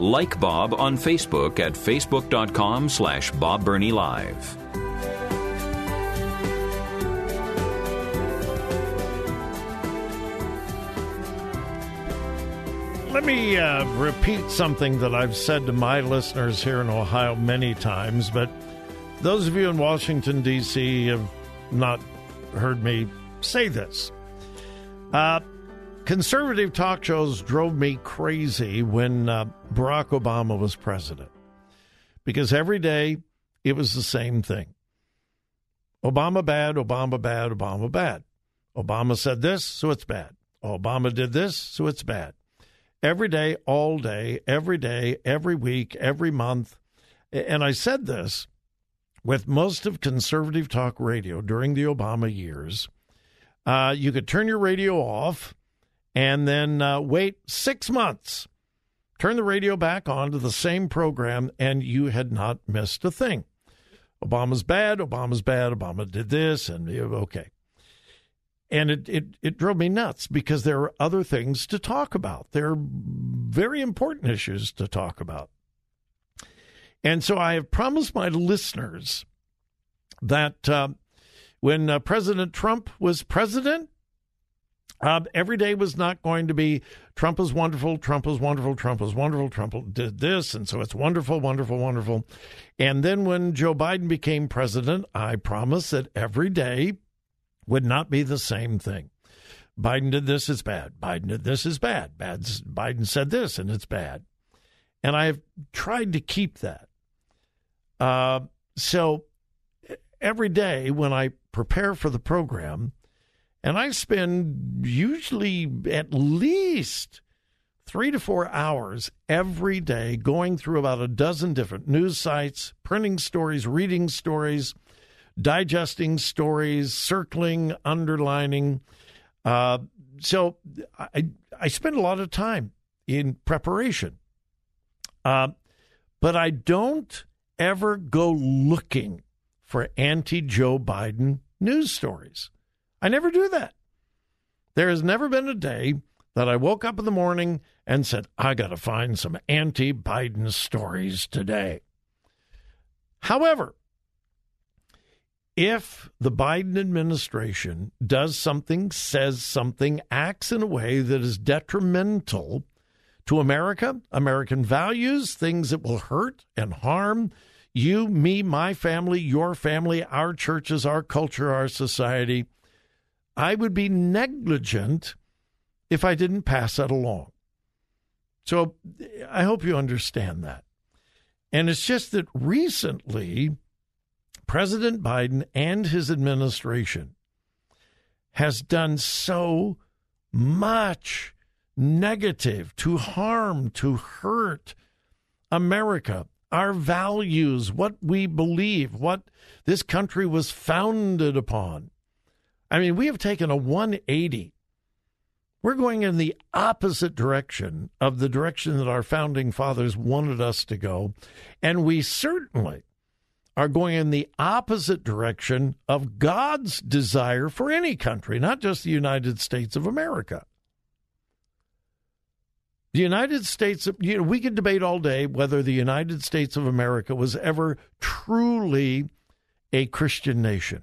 Like Bob on Facebook at facebook.com slash Bob Burney Live. Let me uh, repeat something that I've said to my listeners here in Ohio many times, but those of you in Washington, D.C. have not heard me say this. Uh, conservative talk shows drove me crazy when uh, Barack Obama was president because every day it was the same thing Obama bad, Obama bad, Obama bad. Obama said this, so it's bad. Obama did this, so it's bad. Every day, all day, every day, every week, every month. And I said this with most of conservative talk radio during the Obama years. Uh, you could turn your radio off and then uh, wait six months, turn the radio back on to the same program, and you had not missed a thing. Obama's bad, Obama's bad, Obama did this, and okay. And it, it, it drove me nuts because there are other things to talk about. There are very important issues to talk about. And so I have promised my listeners that uh, when uh, President Trump was president, uh, every day was not going to be Trump is wonderful, Trump is wonderful, Trump is wonderful, Trump did this, and so it's wonderful, wonderful, wonderful. And then when Joe Biden became president, I promised that every day would not be the same thing. Biden did this, it's bad. Biden did this, it's bad. bad. Biden said this, and it's bad. And I have tried to keep that. Uh, so every day when I prepare for the program, and I spend usually at least three to four hours every day going through about a dozen different news sites, printing stories, reading stories, digesting stories, circling, underlining. Uh, so I, I spend a lot of time in preparation. Uh, but I don't ever go looking for anti Joe Biden news stories. I never do that. There has never been a day that I woke up in the morning and said, I got to find some anti Biden stories today. However, if the Biden administration does something, says something, acts in a way that is detrimental to America, American values, things that will hurt and harm you, me, my family, your family, our churches, our culture, our society, I would be negligent if I didn't pass that along. So I hope you understand that. And it's just that recently, President Biden and his administration has done so much negative to harm, to hurt America, our values, what we believe, what this country was founded upon. I mean, we have taken a 180. We're going in the opposite direction of the direction that our founding fathers wanted us to go. And we certainly are going in the opposite direction of God's desire for any country, not just the United States of America. The United States, you know, we could debate all day whether the United States of America was ever truly a Christian nation.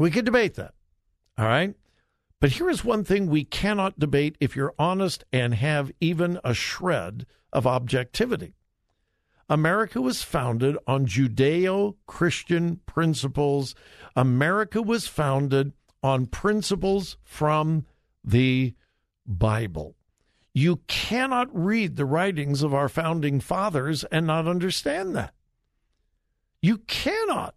We could debate that. All right. But here is one thing we cannot debate if you're honest and have even a shred of objectivity. America was founded on Judeo Christian principles. America was founded on principles from the Bible. You cannot read the writings of our founding fathers and not understand that. You cannot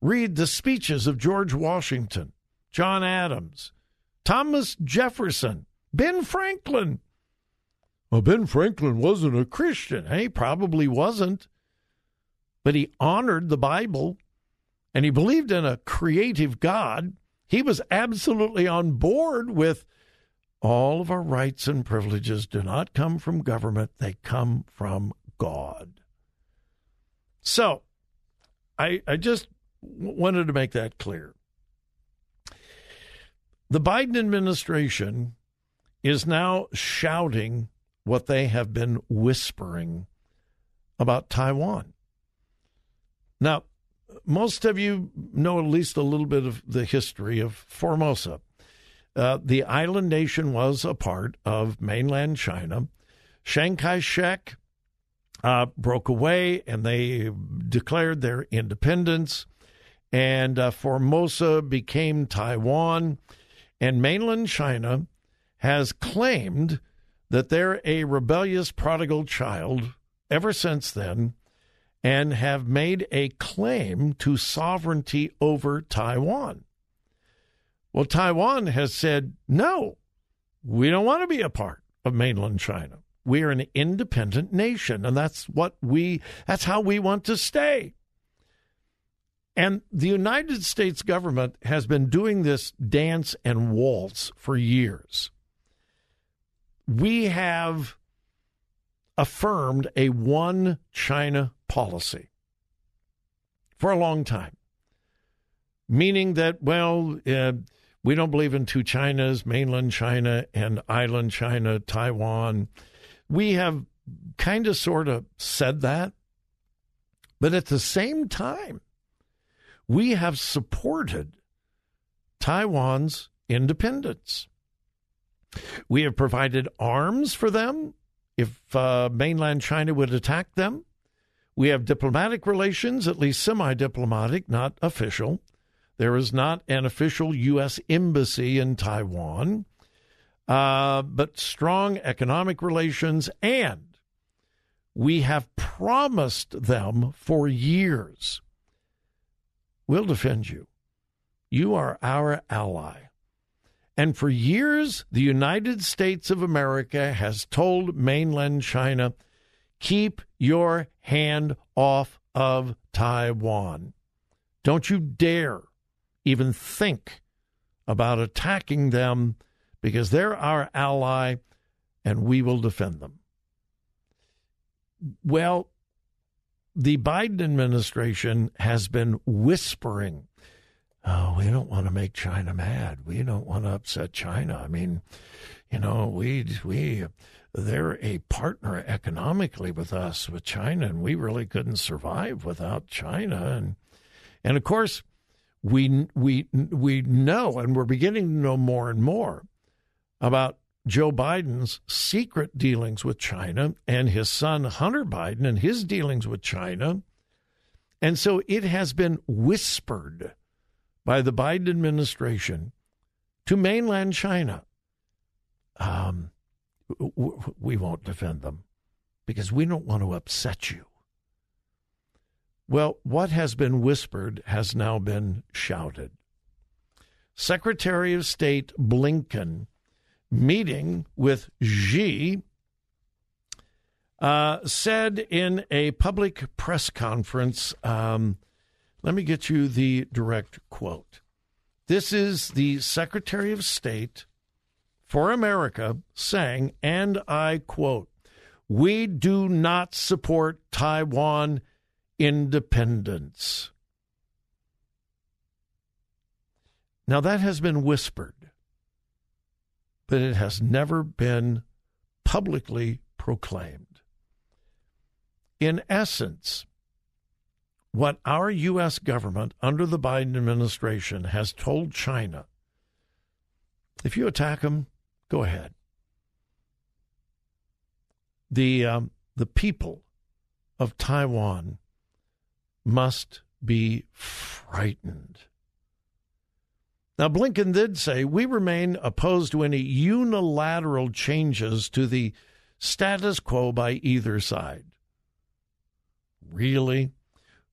read the speeches of George Washington, John Adams, Thomas Jefferson, Ben Franklin. Well, Ben Franklin wasn't a Christian. He probably wasn't. But he honored the Bible and he believed in a creative God. He was absolutely on board with all of our rights and privileges do not come from government, they come from God. So, I, I just wanted to make that clear. The Biden administration is now shouting what they have been whispering about Taiwan. Now, most of you know at least a little bit of the history of Formosa. Uh, the island nation was a part of mainland China. Chiang Kai shek uh, broke away and they declared their independence, and uh, Formosa became Taiwan. And mainland China has claimed that they're a rebellious prodigal child ever since then and have made a claim to sovereignty over Taiwan. Well, Taiwan has said, no, we don't want to be a part of mainland China. We are an independent nation, and that's what we that's how we want to stay. And the United States government has been doing this dance and waltz for years. We have affirmed a one China policy for a long time, meaning that, well, uh, we don't believe in two Chinas, mainland China and island China, Taiwan. We have kind of sort of said that. But at the same time, we have supported Taiwan's independence. We have provided arms for them if uh, mainland China would attack them. We have diplomatic relations, at least semi diplomatic, not official. There is not an official U.S. embassy in Taiwan, uh, but strong economic relations. And we have promised them for years we'll defend you. You are our ally. And for years, the United States of America has told mainland China keep your hand off of Taiwan. Don't you dare even think about attacking them because they're our ally and we will defend them. Well, the Biden administration has been whispering oh, we don't want to make China mad. We don't want to upset China. I mean, you know, we we they're a partner economically with us with China, and we really couldn't survive without China. And and of course, we we we know, and we're beginning to know more and more about Joe Biden's secret dealings with China and his son Hunter Biden and his dealings with China. And so it has been whispered by the Biden administration to mainland China, um, we won't defend them because we don't want to upset you. Well, what has been whispered has now been shouted. Secretary of State Blinken meeting with Xi uh, said in a public press conference um, let me get you the direct quote. This is the Secretary of State for America saying, and I quote, We do not support Taiwan independence. Now, that has been whispered, but it has never been publicly proclaimed. In essence, what our U.S. government under the Biden administration has told China if you attack them, go ahead. The, um, the people of Taiwan must be frightened. Now, Blinken did say we remain opposed to any unilateral changes to the status quo by either side. Really?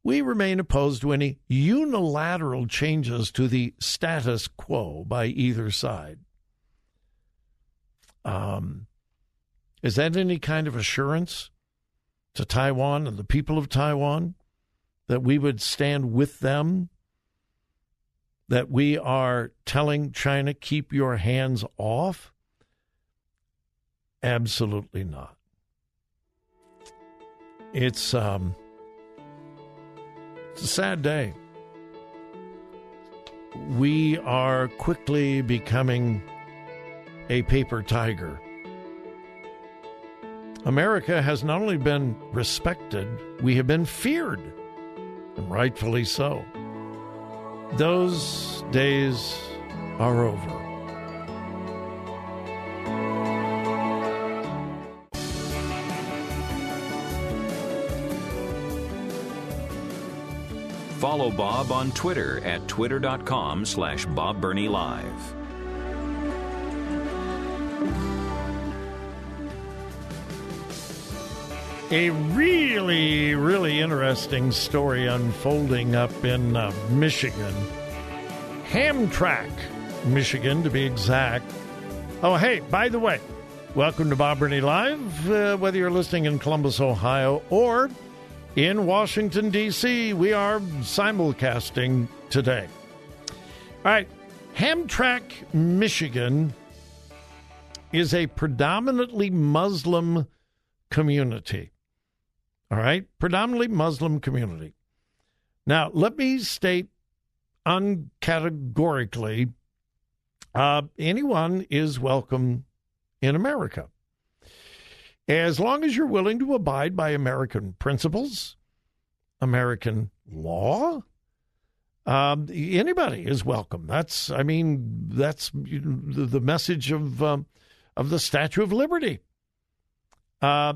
we remain opposed to any unilateral changes to the status quo by either side. Um, is that any kind of assurance to Taiwan and the people of Taiwan that we would stand with them? That we are telling China, keep your hands off? Absolutely not. It's um, it's a sad day. We are quickly becoming a paper tiger. America has not only been respected, we have been feared, and rightfully so. Those days are over. Follow Bob on Twitter at twitter.com slash Bob Live. A really, really interesting story unfolding up in uh, Michigan. Hamtramck, Michigan, to be exact. Oh, hey, by the way, welcome to Bob Burney Live. Uh, whether you're listening in Columbus, Ohio, or in Washington, D.C., we are simulcasting today. All right, Hamtramck, Michigan is a predominantly Muslim community. All right, predominantly Muslim community. Now, let me state uncategorically uh, anyone is welcome in America. As long as you're willing to abide by American principles, American law, um, anybody is welcome. That's, I mean, that's the, message of um, of the Statue of Liberty. Uh,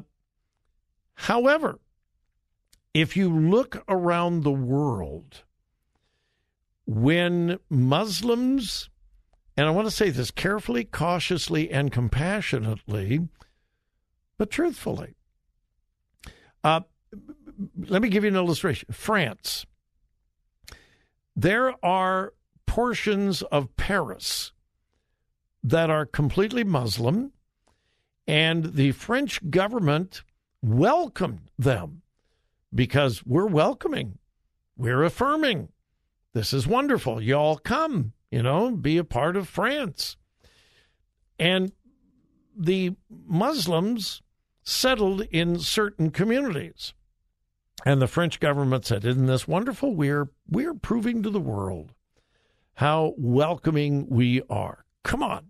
However, if you look around the world, when Muslims, and I want to say this carefully, cautiously, and compassionately, but truthfully, uh, let me give you an illustration. France. There are portions of Paris that are completely Muslim, and the French government welcomed them because we're welcoming, we're affirming. This is wonderful. Y'all come, you know, be a part of France. And the Muslims settled in certain communities. And the French government said, Isn't this wonderful? We're we're proving to the world how welcoming we are. Come on.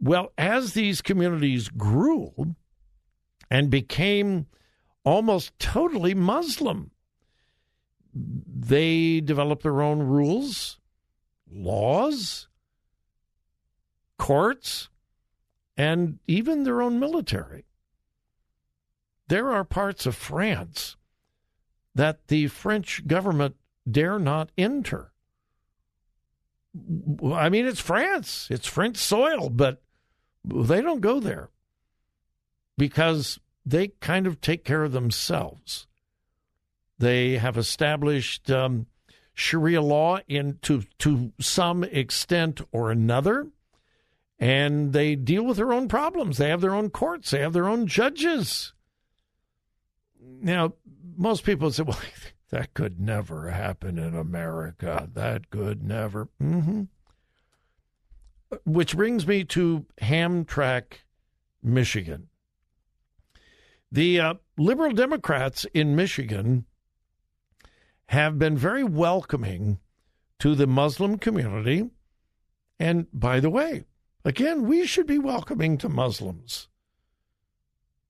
Well, as these communities grew, and became almost totally Muslim. They developed their own rules, laws, courts, and even their own military. There are parts of France that the French government dare not enter. I mean, it's France, it's French soil, but they don't go there because they kind of take care of themselves. They have established um, Sharia law in to, to some extent or another, and they deal with their own problems. They have their own courts, they have their own judges. Now, most people say, well, that could never happen in America. That could never. Mm-hmm. Which brings me to Hamtramck, Michigan. The uh, liberal Democrats in Michigan have been very welcoming to the Muslim community. And by the way, again, we should be welcoming to Muslims.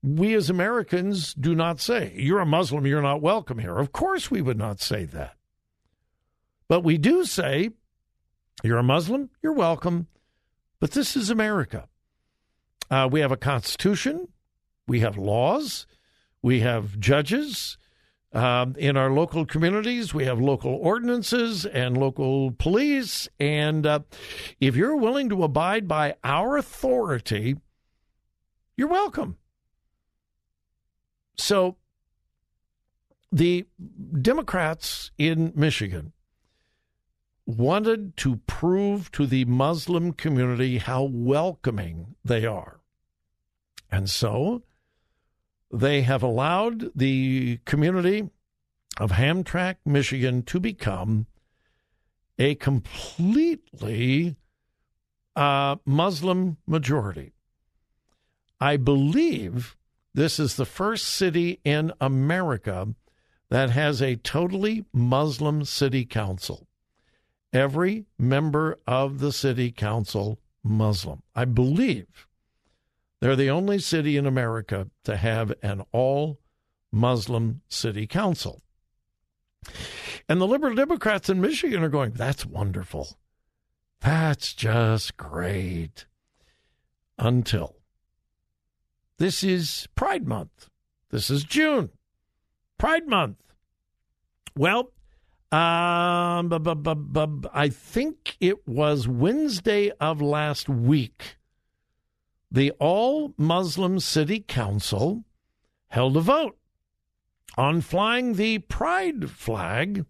We as Americans do not say, you're a Muslim, you're not welcome here. Of course, we would not say that. But we do say, you're a Muslim, you're welcome. But this is America. Uh, we have a constitution. We have laws, we have judges. Um, in our local communities, we have local ordinances and local police. And uh, if you're willing to abide by our authority, you're welcome. So the Democrats in Michigan wanted to prove to the Muslim community how welcoming they are. And so they have allowed the community of Hamtramck, Michigan to become a completely uh, Muslim majority. I believe this is the first city in America that has a totally Muslim city council. Every member of the city council Muslim. I believe they're the only city in America to have an all Muslim city council. And the liberal Democrats in Michigan are going, that's wonderful. That's just great. Until this is Pride Month. This is June. Pride Month. Well, um, I think it was Wednesday of last week. The All Muslim City Council held a vote on flying the pride flag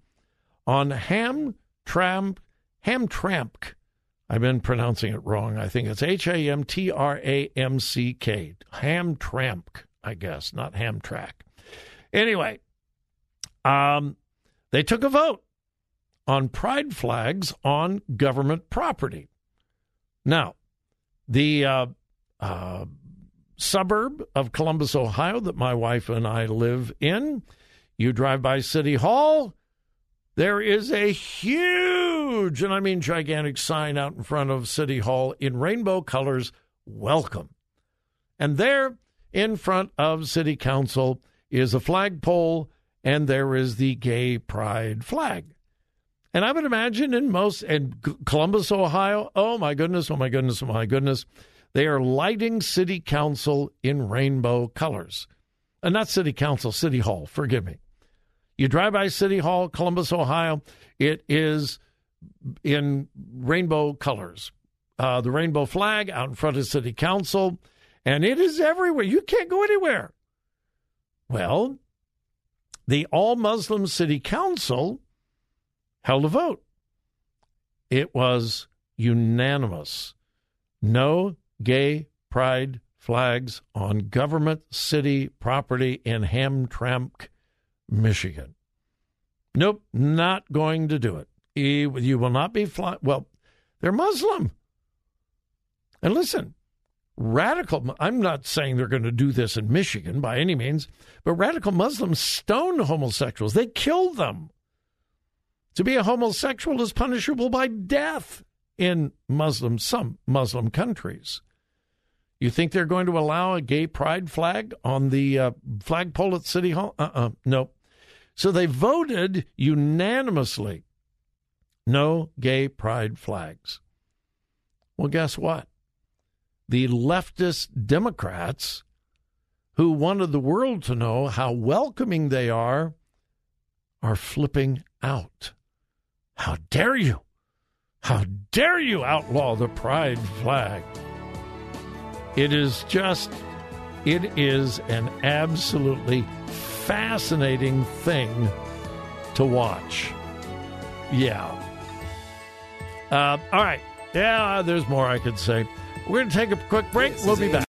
on Ham Tramp Hamtramck. I've been pronouncing it wrong. I think it's H A M T R A M C K. Hamtramck, I guess, not Hamtramck. Anyway, um, they took a vote on pride flags on government property. Now, the uh, uh, suburb of Columbus, Ohio, that my wife and I live in, you drive by City Hall, there is a huge, and I mean gigantic, sign out in front of City Hall in rainbow colors Welcome. And there in front of City Council is a flagpole, and there is the gay pride flag. And I would imagine in most, in Columbus, Ohio, oh my goodness, oh my goodness, oh my goodness, they are lighting City Council in rainbow colors. And not City Council, City Hall, forgive me. You drive by City Hall, Columbus, Ohio, it is in rainbow colors. Uh, the rainbow flag out in front of City Council, and it is everywhere. You can't go anywhere. Well, the All Muslim City Council held a vote. It was unanimous. No gay pride flags on government city property in Hamtramck, Michigan. Nope, not going to do it. You will not be fly. Well, they're Muslim. And listen, radical, I'm not saying they're going to do this in Michigan by any means, but radical Muslims stone homosexuals. They kill them. To be a homosexual is punishable by death in Muslim, some Muslim countries. You think they're going to allow a gay pride flag on the uh, flagpole at City Hall? Uh uh-uh, uh no. So they voted unanimously no gay pride flags. Well, guess what? The leftist Democrats who wanted the world to know how welcoming they are are flipping out. How dare you? How dare you outlaw the pride flag? It is just, it is an absolutely fascinating thing to watch. Yeah. Uh, all right. Yeah, there's more I could say. We're going to take a quick break. We'll be back.